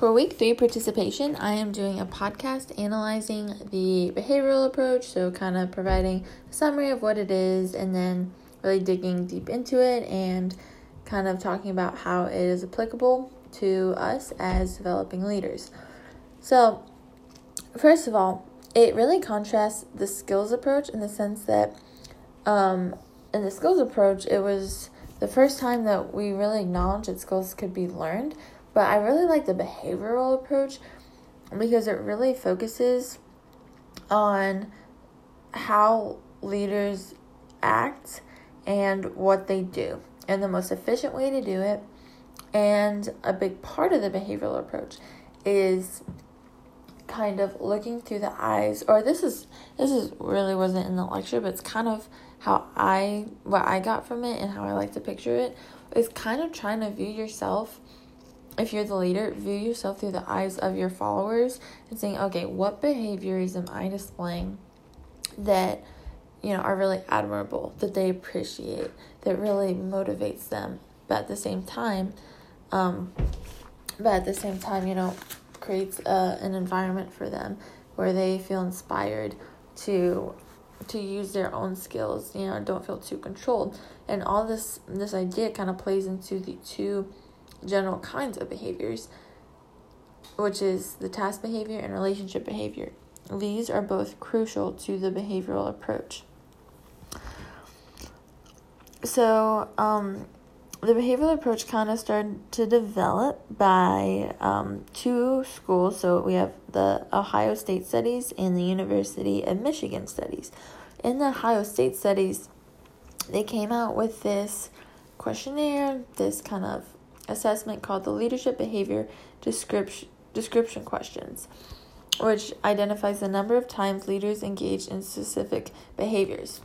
For week three participation, I am doing a podcast analyzing the behavioral approach, so kind of providing a summary of what it is and then really digging deep into it and kind of talking about how it is applicable to us as developing leaders. So, first of all, it really contrasts the skills approach in the sense that um, in the skills approach, it was the first time that we really acknowledged that skills could be learned but I really like the behavioral approach because it really focuses on how leaders act and what they do and the most efficient way to do it. And a big part of the behavioral approach is kind of looking through the eyes or this is this is really wasn't in the lecture but it's kind of how I what I got from it and how I like to picture it is kind of trying to view yourself if you're the leader, view yourself through the eyes of your followers and saying, okay, what behaviors am I displaying that, you know, are really admirable, that they appreciate, that really motivates them, but at the same time, um, but at the same time, you know, creates a, an environment for them where they feel inspired to to use their own skills you know don't feel too controlled. And all this this idea kind of plays into the two general kinds of behaviors, which is the task behavior and relationship behavior. These are both crucial to the behavioral approach. So, um, the behavioral approach kind of started to develop by um, two schools. So, we have the Ohio State Studies and the University of Michigan Studies. In the Ohio State Studies, they came out with this questionnaire, this kind of assessment called the Leadership Behavior Description, description Questions, which identifies the number of times leaders engage in specific behaviors.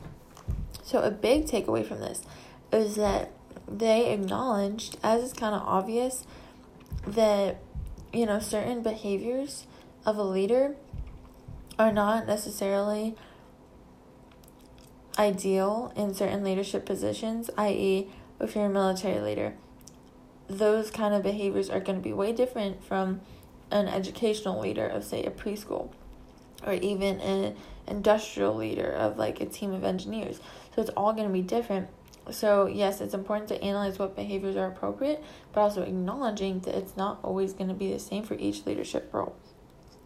So, a big takeaway from this is that they acknowledged, as is kind of obvious, that you know certain behaviors of a leader are not necessarily ideal in certain leadership positions, i.e., if you're a military leader, those kind of behaviors are going to be way different from an educational leader of say a preschool or even an industrial leader of like a team of engineers. So it's all going to be different. So yes it's important to analyze what behaviors are appropriate but also acknowledging that it's not always going to be the same for each leadership role.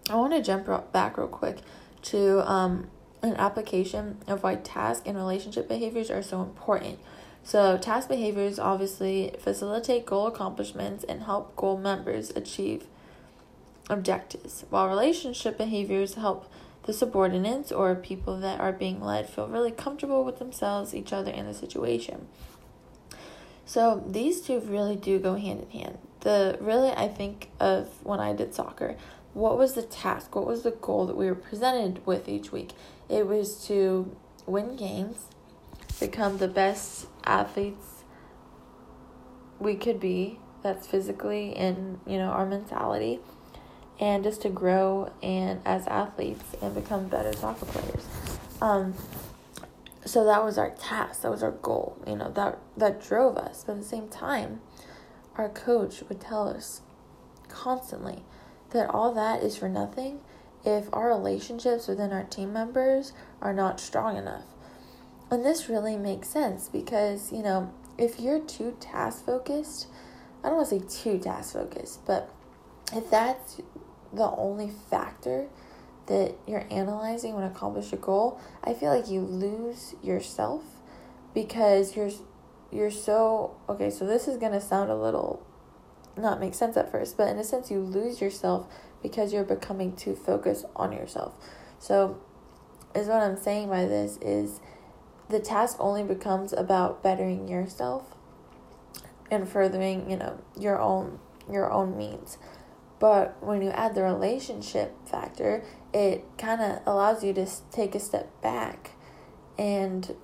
I want to jump back real quick to um, an application of why task and relationship behaviors are so important so, task behaviors obviously facilitate goal accomplishments and help goal members achieve objectives, while relationship behaviors help the subordinates or people that are being led feel really comfortable with themselves, each other, and the situation. So, these two really do go hand in hand. The really, I think of when I did soccer, what was the task? What was the goal that we were presented with each week? It was to win games become the best athletes we could be that's physically and you know our mentality. And just to grow and as athletes and become better soccer players. Um so that was our task. That was our goal you know that that drove us. But at the same time our coach would tell us constantly that all that is for nothing if our relationships within our team members are not strong enough and this really makes sense because, you know, if you're too task focused, I don't want to say too task focused, but if that's the only factor that you're analyzing when accomplish a goal, I feel like you lose yourself because you're you're so okay, so this is going to sound a little not make sense at first, but in a sense you lose yourself because you're becoming too focused on yourself. So is what I'm saying by this is the task only becomes about bettering yourself and furthering, you know, your own your own means. But when you add the relationship factor, it kind of allows you to take a step back and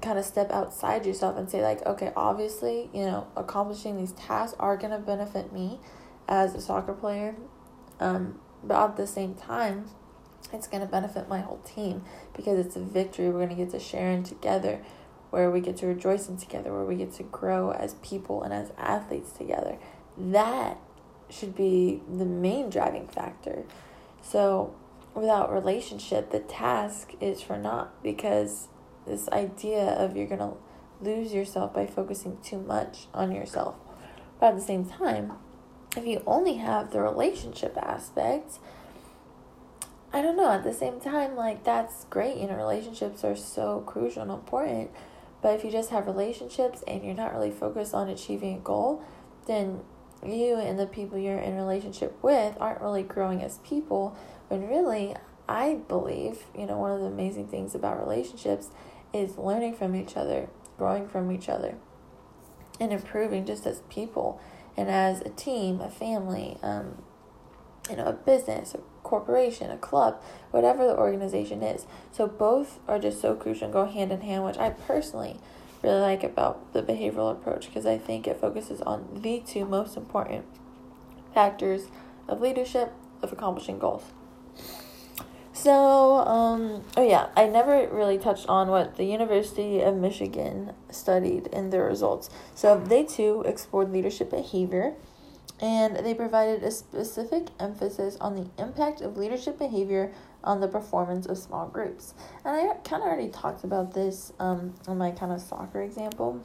kind of step outside yourself and say like, okay, obviously, you know, accomplishing these tasks are going to benefit me as a soccer player. Um, but at the same time, it's going to benefit my whole team because it's a victory we're going to get to share in together where we get to rejoice in together where we get to grow as people and as athletes together that should be the main driving factor. So, without relationship, the task is for naught because this idea of you're going to lose yourself by focusing too much on yourself. But at the same time, if you only have the relationship aspect, I don't know, at the same time, like that's great. You know, relationships are so crucial and important. But if you just have relationships and you're not really focused on achieving a goal, then you and the people you're in relationship with aren't really growing as people. When really, I believe, you know, one of the amazing things about relationships is learning from each other, growing from each other, and improving just as people and as a team, a family, um, you know, a business, a corporation, a club, whatever the organization is. So both are just so crucial and go hand in hand, which I personally really like about the behavioral approach because I think it focuses on the two most important factors of leadership of accomplishing goals. So, um, oh yeah, I never really touched on what the University of Michigan studied in their results. So, they too explored leadership behavior and they provided a specific emphasis on the impact of leadership behavior on the performance of small groups. And I kind of already talked about this um, in my kind of soccer example.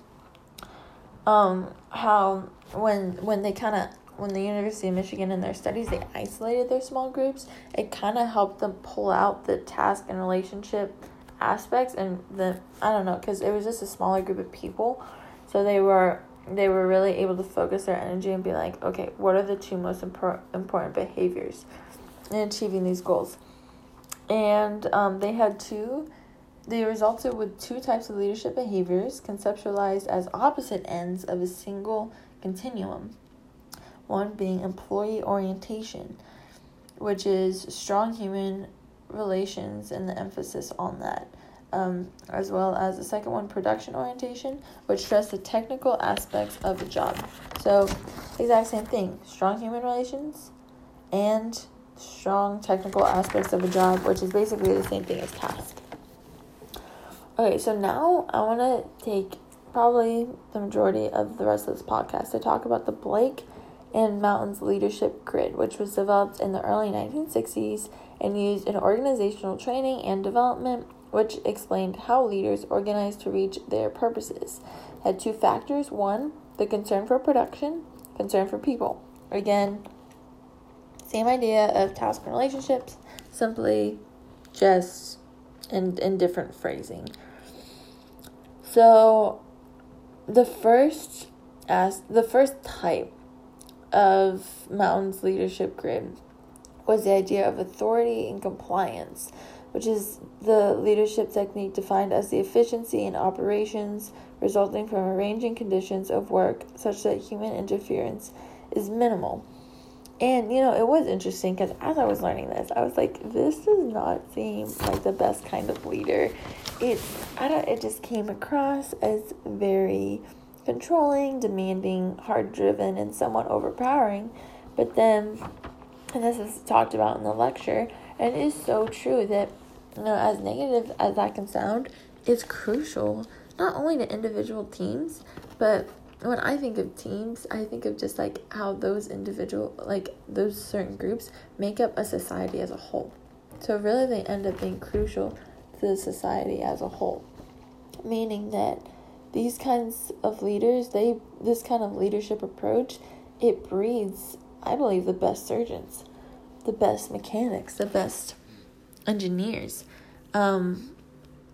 Um, how when when they kind of when the University of Michigan in their studies they isolated their small groups, it kind of helped them pull out the task and relationship aspects and the I don't know because it was just a smaller group of people, so they were they were really able to focus their energy and be like, okay, what are the two most impor- important behaviors in achieving these goals? And um, they had two. They resulted with two types of leadership behaviors conceptualized as opposite ends of a single continuum. One being employee orientation, which is strong human relations and the emphasis on that. Um, as well as the second one, production orientation, which stress the technical aspects of the job. So, exact same thing strong human relations and strong technical aspects of a job, which is basically the same thing as task. Okay, so now I want to take probably the majority of the rest of this podcast to talk about the Blake and Mouton's leadership grid, which was developed in the early 1960s and used in organizational training and development, which explained how leaders organized to reach their purposes. Had two factors one, the concern for production, concern for people. Again, same idea of task and relationships, simply just in, in different phrasing. So the first as the first type of Mouton's leadership grid was the idea of authority and compliance, which is the leadership technique defined as the efficiency in operations resulting from arranging conditions of work such that human interference is minimal. And you know, it was interesting because as I was learning this, I was like, this does not seem like the best kind of leader. It I don't it just came across as very controlling, demanding, hard driven, and somewhat overpowering. But then, and this is talked about in the lecture, and it is so true that, you know, as negative as that can sound, is crucial not only to individual teams, but when I think of teams, I think of just like how those individual, like those certain groups make up a society as a whole. So, really, they end up being crucial to the society as a whole. Meaning that these kinds of leaders, they this kind of leadership approach, it breeds, I believe, the best surgeons, the best mechanics, the best engineers. Um,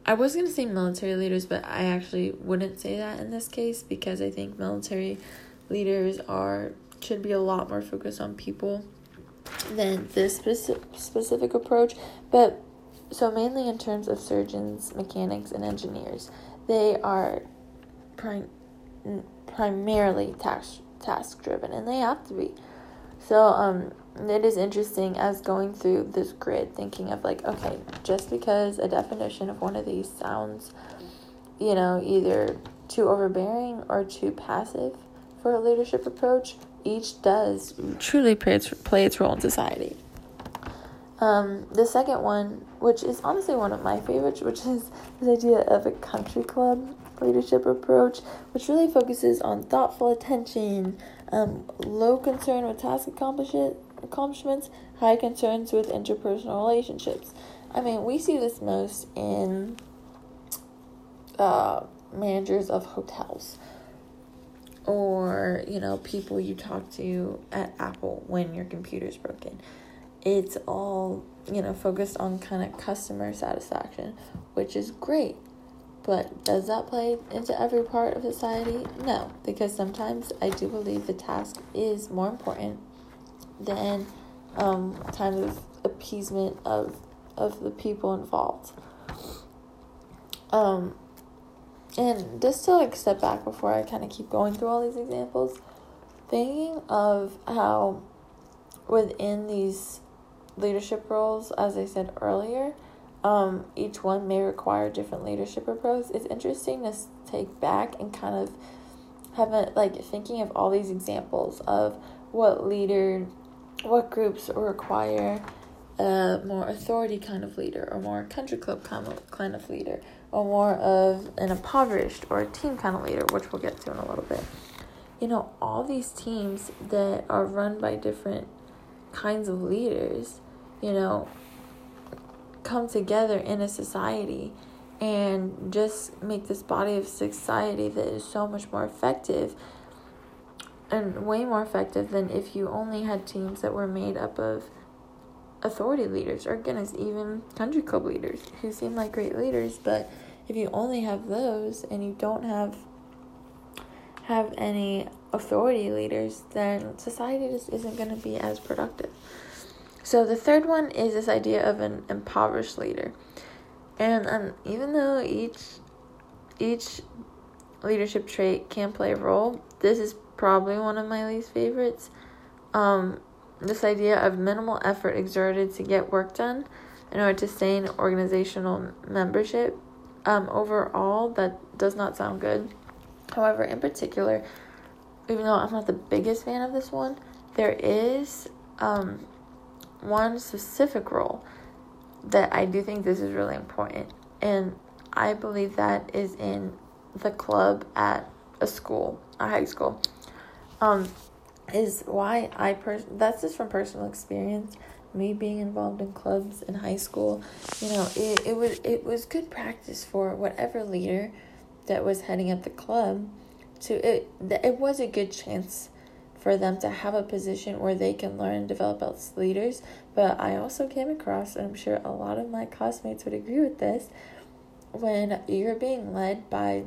I was gonna say military leaders, but I actually wouldn't say that in this case because I think military leaders are should be a lot more focused on people than this specific specific approach. But so mainly in terms of surgeons, mechanics, and engineers, they are prim- primarily task task driven, and they have to be. So um, it is interesting as going through this grid, thinking of like, okay, just because a definition of one of these sounds, you know, either too overbearing or too passive for a leadership approach, each does truly play its, play its role in society. Um, the second one, which is honestly one of my favorites, which is this idea of a country club leadership approach, which really focuses on thoughtful attention, Um, low concern with task accomplishments, high concerns with interpersonal relationships. I mean, we see this most in uh, managers of hotels or, you know, people you talk to at Apple when your computer's broken. It's all, you know, focused on kind of customer satisfaction, which is great. But does that play into every part of society? No, because sometimes I do believe the task is more important than um, kind of appeasement of of the people involved. Um, and just to like step back before I kind of keep going through all these examples, thinking of how within these leadership roles, as I said earlier, um, each one may require different leadership approach. It's interesting to take back and kind of have a, like thinking of all these examples of what leader, what groups require a more authority kind of leader, or more country club kind of kind of leader, or more of an impoverished or a team kind of leader, which we'll get to in a little bit. You know, all these teams that are run by different kinds of leaders, you know, come together in a society and just make this body of society that is so much more effective and way more effective than if you only had teams that were made up of authority leaders or goodness even country club leaders who seem like great leaders. But if you only have those and you don't have have any authority leaders then society just isn't going to be as productive so the third one is this idea of an impoverished leader. And um, even though each each leadership trait can play a role, this is probably one of my least favorites. Um, this idea of minimal effort exerted to get work done in order to sustain organizational membership. Um, overall, that does not sound good. However, in particular, even though I'm not the biggest fan of this one, there is um, one specific role that I do think this is really important. And I believe that is in the club at a school, a high school. Um, is why I pers- that's just from personal experience. Me being involved in clubs in high school, you know, it, it was it was good practice for whatever leader that was heading up the club to it it was a good chance for them to have a position where they can learn and develop as leaders. But I also came across, and I'm sure a lot of my classmates would agree with this, when you're being led by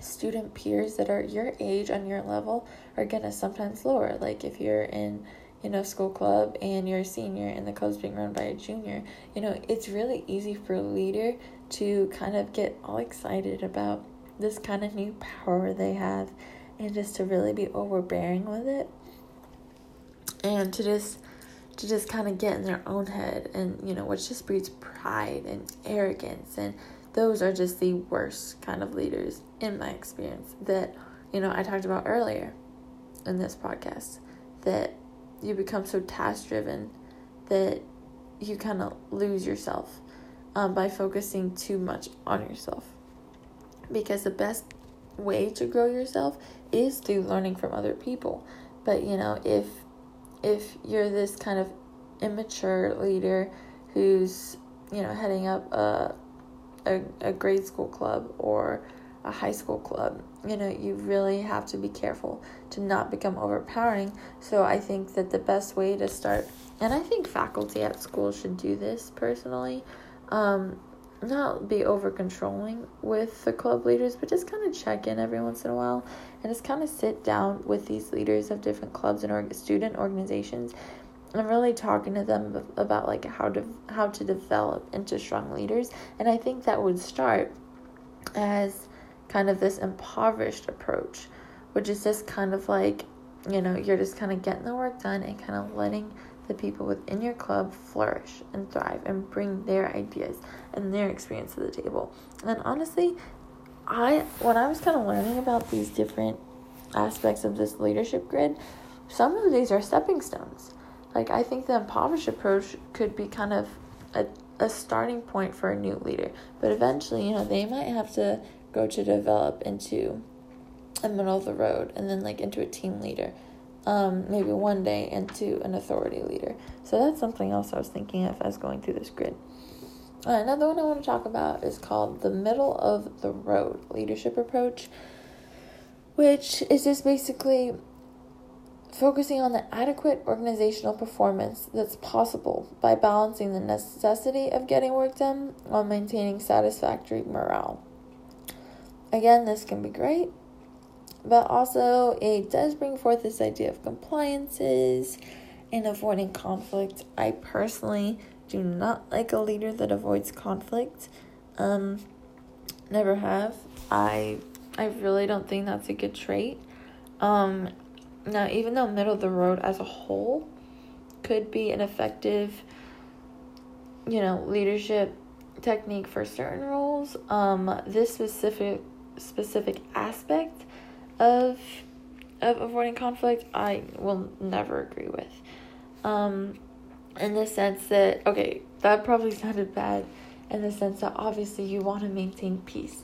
student peers that are your age on your level are gonna sometimes lower. Like if you're in you know, school club and you're a senior and the club's being run by a junior, you know, it's really easy for a leader to kind of get all excited about this kind of new power they have and just to really be overbearing with it. And to just to just kind of get in their own head and you know which just breeds pride and arrogance. And those are just the worst kind of leaders in my experience that you know I talked about earlier in this podcast that you become so task driven that you kind of lose yourself um, by focusing too much on yourself. Because the best way to grow yourself is through learning from other people. But you know, if if you're this kind of immature leader who's you know heading up a a, a grade school club or a high school club you know you really have to be careful to not become overpowering so i think that the best way to start and i think faculty at school should do this personally um, not be over controlling with the club leaders, but just kind of check in every once in a while and just kind of sit down with these leaders of different clubs and org- student organizations and really talking to them about like how to how to develop into strong leaders. And i think that would start as kind of this impoverished approach which is just kind of like you know you're just kind of getting the work done and kind of letting the people within your club flourish and thrive and bring their ideas and their experience to the table. And honestly, I when I was kind of learning about these different aspects of this leadership grid, some of these are stepping stones. Like I think the impoverished approach could be kind of a a starting point for a new leader, but eventually, you know, they might have to go to develop into a middle of the road and then like into a team leader um, maybe one day into an authority leader. So that's something else I was thinking of as going through this grid. Uh, another one I want to talk about is called the middle of the road leadership approach, which is just basically focusing on the adequate organizational performance that's possible by balancing the necessity of getting work done while maintaining satisfactory morale. Again, this can be great, but also it does bring forth this idea of compliances and avoiding conflict. I personally do not like a leader that avoids conflict. Um, never have. I I really don't think that's a good trait. Um, now, even though middle of the road as a whole could be an effective, you know, leadership technique for certain roles, um, this specific specific aspect of of avoiding conflict, I will never agree with. Um, in the sense that okay, that probably sounded bad, in the sense that obviously you want to maintain peace.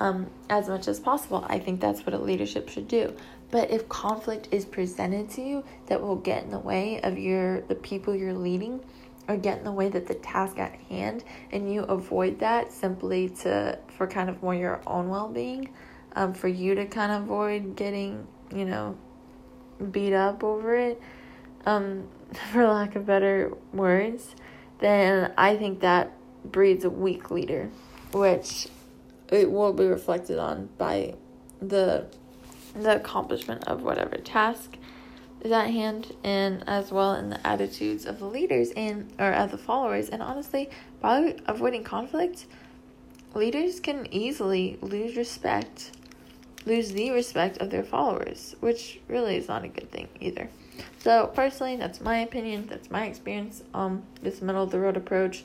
Um, as much as possible. I think that's what a leadership should do. But if conflict is presented to you that will get in the way of your the people you're leading or get in the way that the task at hand and you avoid that simply to for kind of more your own well-being um, for you to kind of avoid getting you know beat up over it um, for lack of better words then i think that breeds a weak leader which it will be reflected on by the the accomplishment of whatever task is at hand and as well in the attitudes of the leaders and or of the followers. And honestly by avoiding conflict leaders can easily lose respect lose the respect of their followers which really is not a good thing either so personally that's my opinion that's my experience um this middle of the road approach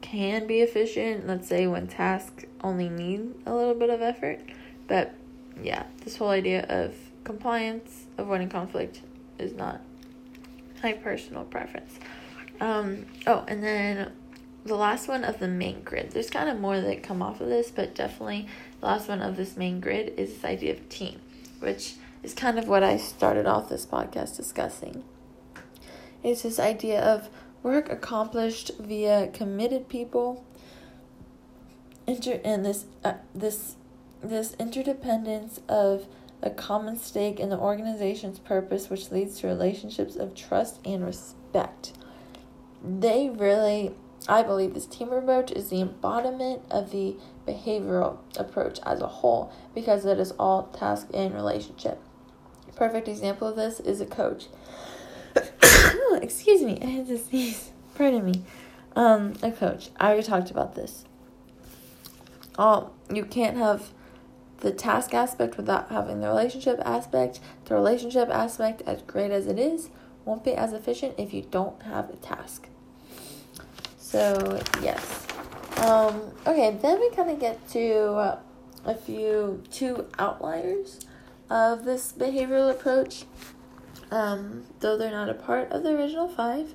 can be efficient let's say when tasks only need a little bit of effort but yeah, this whole idea of compliance, avoiding conflict is not my personal preference. Um, oh, and then the last one of the main grid. There's kind of more that come off of this, but definitely the last one of this main grid is this idea of team, which is kind of what I started off this podcast discussing. It's this idea of work accomplished via committed people. Inter- and this uh, this this interdependence of a common stake in the organization's purpose, which leads to relationships of trust and respect. They really, I believe, this team approach is the embodiment of the behavioral approach as a whole because it is all task and relationship. Perfect example of this is a coach. Excuse me, I had to sneeze. Pardon me. Um, a coach. I already talked about this. Oh, you can't have the task aspect without having the relationship aspect. The relationship aspect, as great as it is, won't be as efficient if you don't have a task. So, yes. Um, okay, then we kind of get to a few, two outliers of this behavioral approach. Um, though they're not a part of the original five,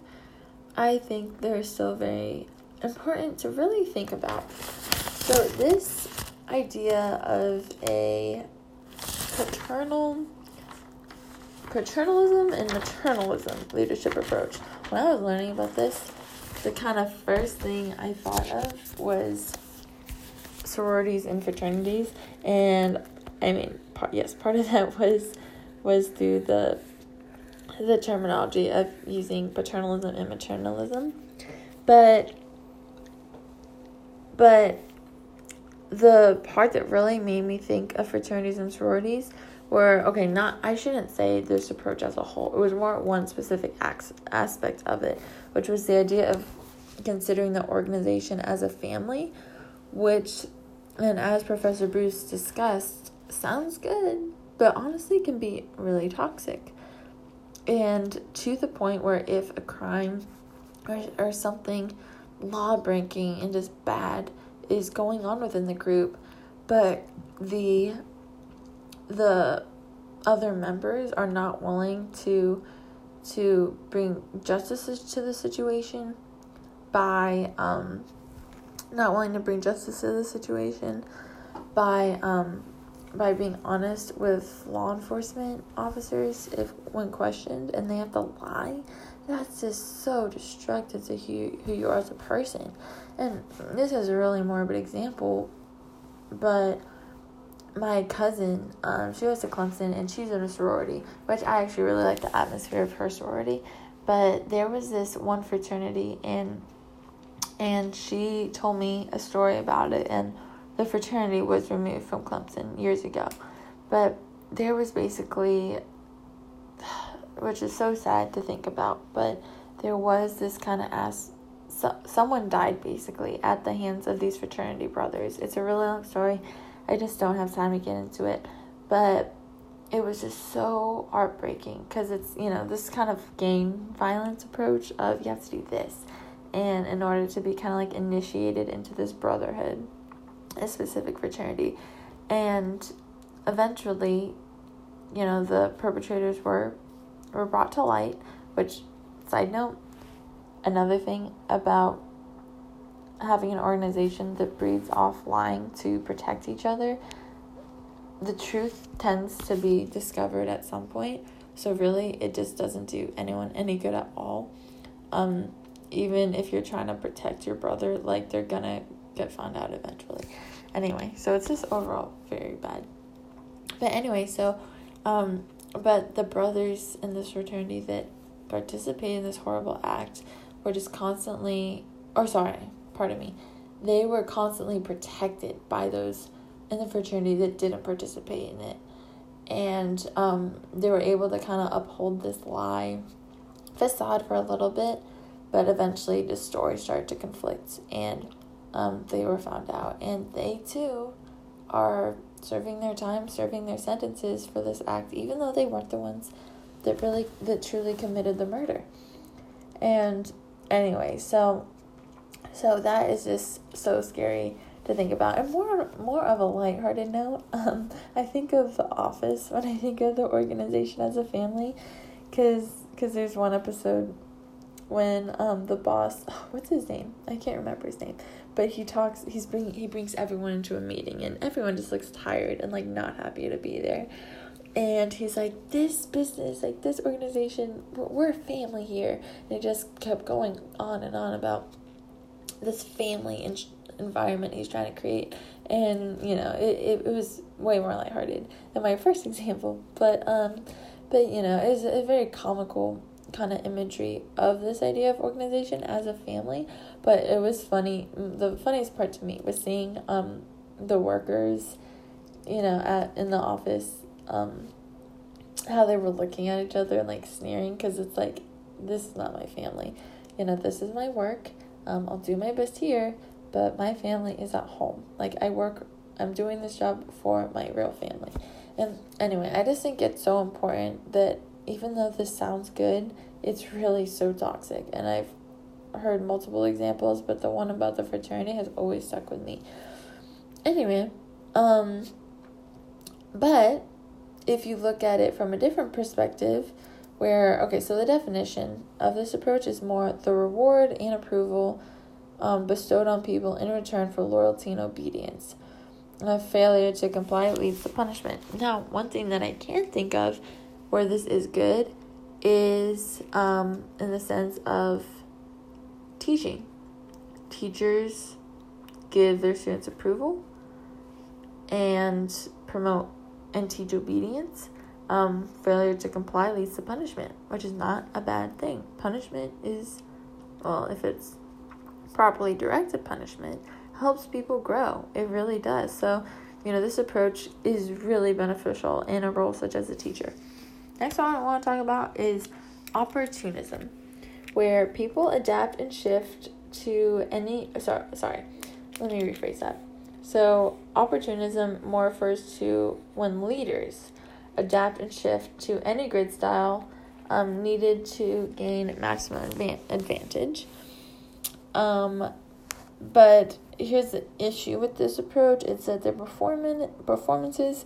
I think they're still very important to really think about. So, this idea of a paternal paternalism and maternalism leadership approach. When I was learning about this, the kind of first thing I thought of was sororities and fraternities, and I mean, part, yes, part of that was was through the the terminology of using paternalism and maternalism, but but the part that really made me think of fraternities and sororities were okay not i shouldn't say this approach as a whole. It was more one specific aspect of it which was the idea of considering the organization as a family which and as professor bruce discussed sounds good but honestly can be really toxic. And to the point where if a crime or, or something law breaking and just bad is going on within the group, but the the other members are not willing to to bring justice to the situation by um not willing to bring justice to the situation by um by being honest with law enforcement officers if when questioned and they have to lie. That's just so destructive to who, who you are as a person. And this is a really morbid example but my cousin um, she goes to clemson and she's in a sorority which i actually really like the atmosphere of her sorority but there was this one fraternity and and she told me a story about it and the fraternity was removed from Clemson years ago. But there was basically, which is so sad to think about, but there was this kind of ass. So, someone died basically at the hands of these fraternity brothers. It's a really long story. I just don't have time to get into it. But it was just so heartbreaking because it's, you know, this kind of gang violence approach of you have to do this. And in order to be kind of like initiated into this brotherhood a specific fraternity. And eventually, you know, the perpetrators were were brought to light, which side note, another thing about having an organization that breeds off lying to protect each other, the truth tends to be discovered at some point. So really, it just doesn't do anyone any good at all. Um, even if you're trying to protect your brother, like they're gonna get found out eventually. Anyway, so it's just overall very bad. But anyway, so um but the brothers in this fraternity that participated in this horrible act were just constantly or sorry, pardon me. They were constantly protected by those in the fraternity that didn't participate in it. And um, they were able to kind of uphold this lie facade for a little bit, but eventually the story started to conflict and um, they were found out. And they too are serving their time, serving their sentences for this act, even though they weren't the ones that really, that truly committed the murder. And anyway, so, so that is just so scary to think about. And more, more of a lighthearted note, um, I think of The Office when I think of the organization as a family, because because there's one episode when um the boss what's his name? I can't remember his name. But he talks he's bring he brings everyone into a meeting and everyone just looks tired and like not happy to be there. And he's like this business like this organization we're a family here. And he just kept going on and on about this family environment he's trying to create. And you know it, it, it was way more lighthearted than my first example. But um but you know it was a very comical kind of imagery of this idea of organization as a family. But it was funny the funniest part to me was seeing um the workers you know at in the office um how they were looking at each other and like sneering because it's like this is not my family. You know this is my work um i'll do my best here but my family is at home like i work i'm doing this job for my real family and anyway i just think it's so important that even though this sounds good, it's really so toxic. And I've heard multiple examples, but the one about the fraternity has always stuck with me. Anyway, um, but if you look at it from a different perspective, where, okay, so the definition of this approach is more the reward and approval um, bestowed on people in return for loyalty and obedience. A failure to comply leads to punishment. Now, one thing that I can think of where this is good is um, in the sense of teaching. Teachers give their students approval and promote and teach obedience. Um, failure to comply leads to punishment, which is not a bad thing. Punishment is, well, if it's properly directed punishment, helps people grow. It really does. So, you know, this approach is really beneficial in a role such as a teacher. Next one I want to talk about is opportunism, where people adapt and shift to any. Sorry, sorry. Let me rephrase that. So, opportunism more refers to when leaders adapt and shift to any grid style um, needed to gain maximum advantage. Um, but here's the issue with this approach: it's that their performance performances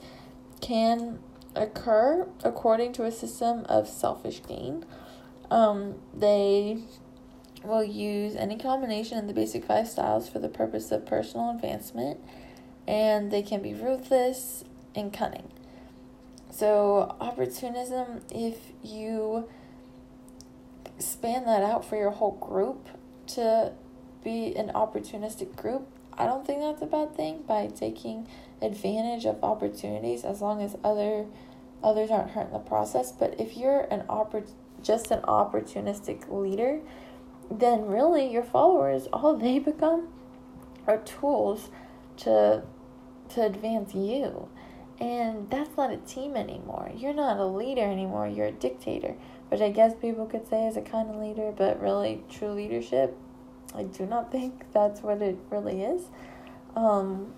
can occur according to a system of selfish gain. Um, they will use any combination of the basic five styles for the purpose of personal advancement, and they can be ruthless, and cunning. So, opportunism, if you span that out for your whole group to be an opportunistic group, I don't think that's a bad thing by taking advantage of opportunities as long as other others aren't hurt in the process. But if you're an oppor- just an opportunistic leader, then really your followers all they become are tools to to advance you. And that's not a team anymore. You're not a leader anymore. You're a dictator, which I guess people could say is a kind of leader, but really true leadership, I do not think that's what it really is. Um,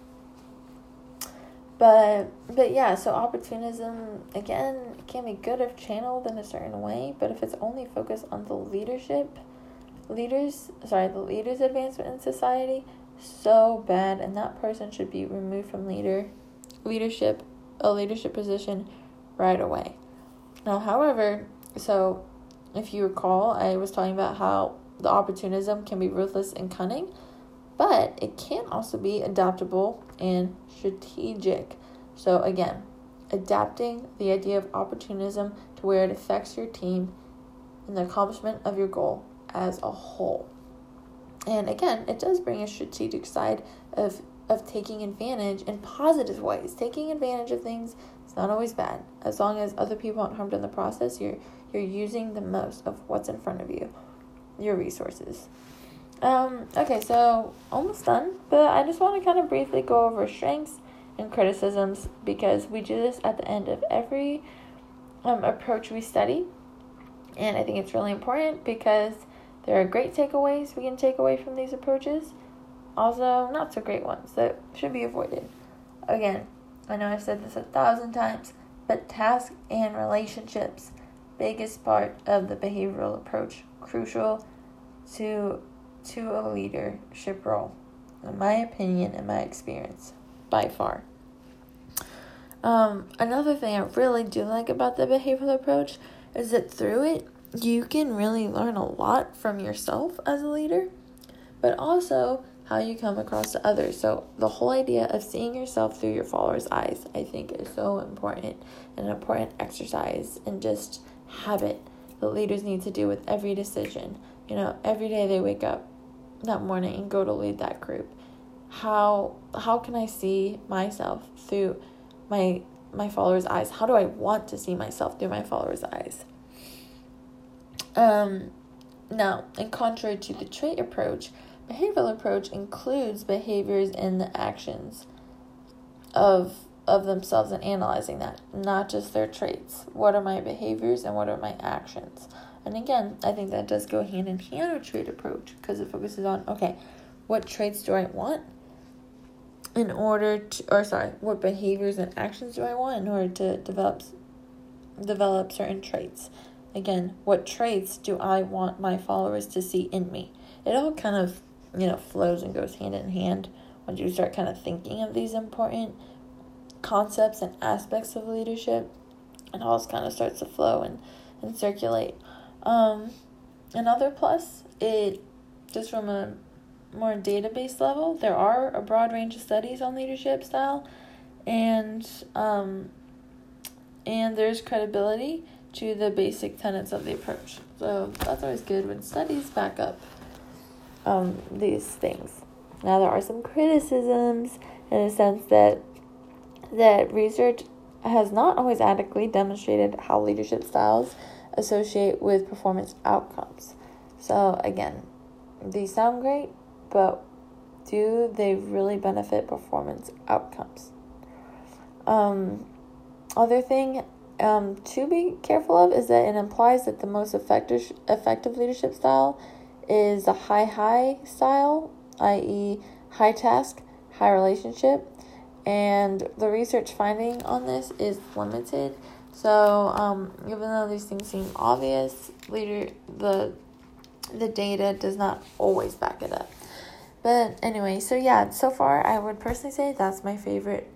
but but yeah, so opportunism again can be good if channeled in a certain way, but if it's only focused on the leadership leaders sorry, the leaders advancement in society, so bad and that person should be removed from leader leadership a leadership position right away. Now however, so if you recall, I was talking about how the opportunism can be ruthless and cunning but it can also be adaptable and strategic. So, again, adapting the idea of opportunism to where it affects your team and the accomplishment of your goal as a whole. And again, it does bring a strategic side of of taking advantage in positive ways. Taking advantage of things is not always bad. As long as other people aren't harmed in the process, you're you're using the most of what's in front of you, your resources. Um, okay, so almost done, but I just want to kind of briefly go over strengths and criticisms because we do this at the end of every um, approach we study. And I think it's really important because there are great takeaways we can take away from these approaches, also, not so great ones that should be avoided. Again, I know I've said this a thousand times, but task and relationships, biggest part of the behavioral approach, crucial to to a leadership role, in my opinion and my experience, by far. Um, another thing I really do like about the behavioral approach is that through it, you can really learn a lot from yourself as a leader, but also how you come across to others. So, the whole idea of seeing yourself through your followers' eyes, I think, is so important and an important exercise and just habit that leaders need to do with every decision. You know, every day they wake up, that morning and go to lead that group how how can i see myself through my my followers eyes how do i want to see myself through my followers eyes um now in contrary to the trait approach behavioral approach includes behaviors and the actions of of themselves and analyzing that not just their traits what are my behaviors and what are my actions and again, I think that does go hand in hand with trait approach because it focuses on okay, what traits do I want in order to, or sorry, what behaviors and actions do I want in order to develop develop certain traits. Again, what traits do I want my followers to see in me? It all kind of, you know, flows and goes hand in hand once you start kind of thinking of these important concepts and aspects of leadership. It all kind of starts to flow and, and circulate. Um, another plus, it just from a more database level, there are a broad range of studies on leadership style, and um, and there's credibility to the basic tenets of the approach. So that's always good when studies back up um, these things. Now there are some criticisms in a sense that that research has not always adequately demonstrated how leadership styles associate with performance outcomes. So, again, these sound great, but do they really benefit performance outcomes? Um, other thing um, to be careful of is that it implies that the most effective effective leadership style is the high high style, i.e., high task, high relationship, and the research finding on this is limited so, um, even though these things seem obvious, later the the data does not always back it up. But anyway, so yeah, so far I would personally say that's my favorite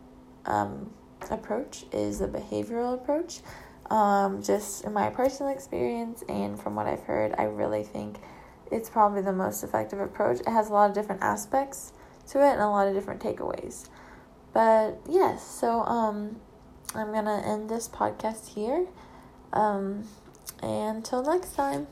um, approach is the behavioral approach. Um, just in my personal experience and from what I've heard, I really think it's probably the most effective approach. It has a lot of different aspects to it and a lot of different takeaways. But yes, so um I'm gonna end this podcast here. Um, and until next time.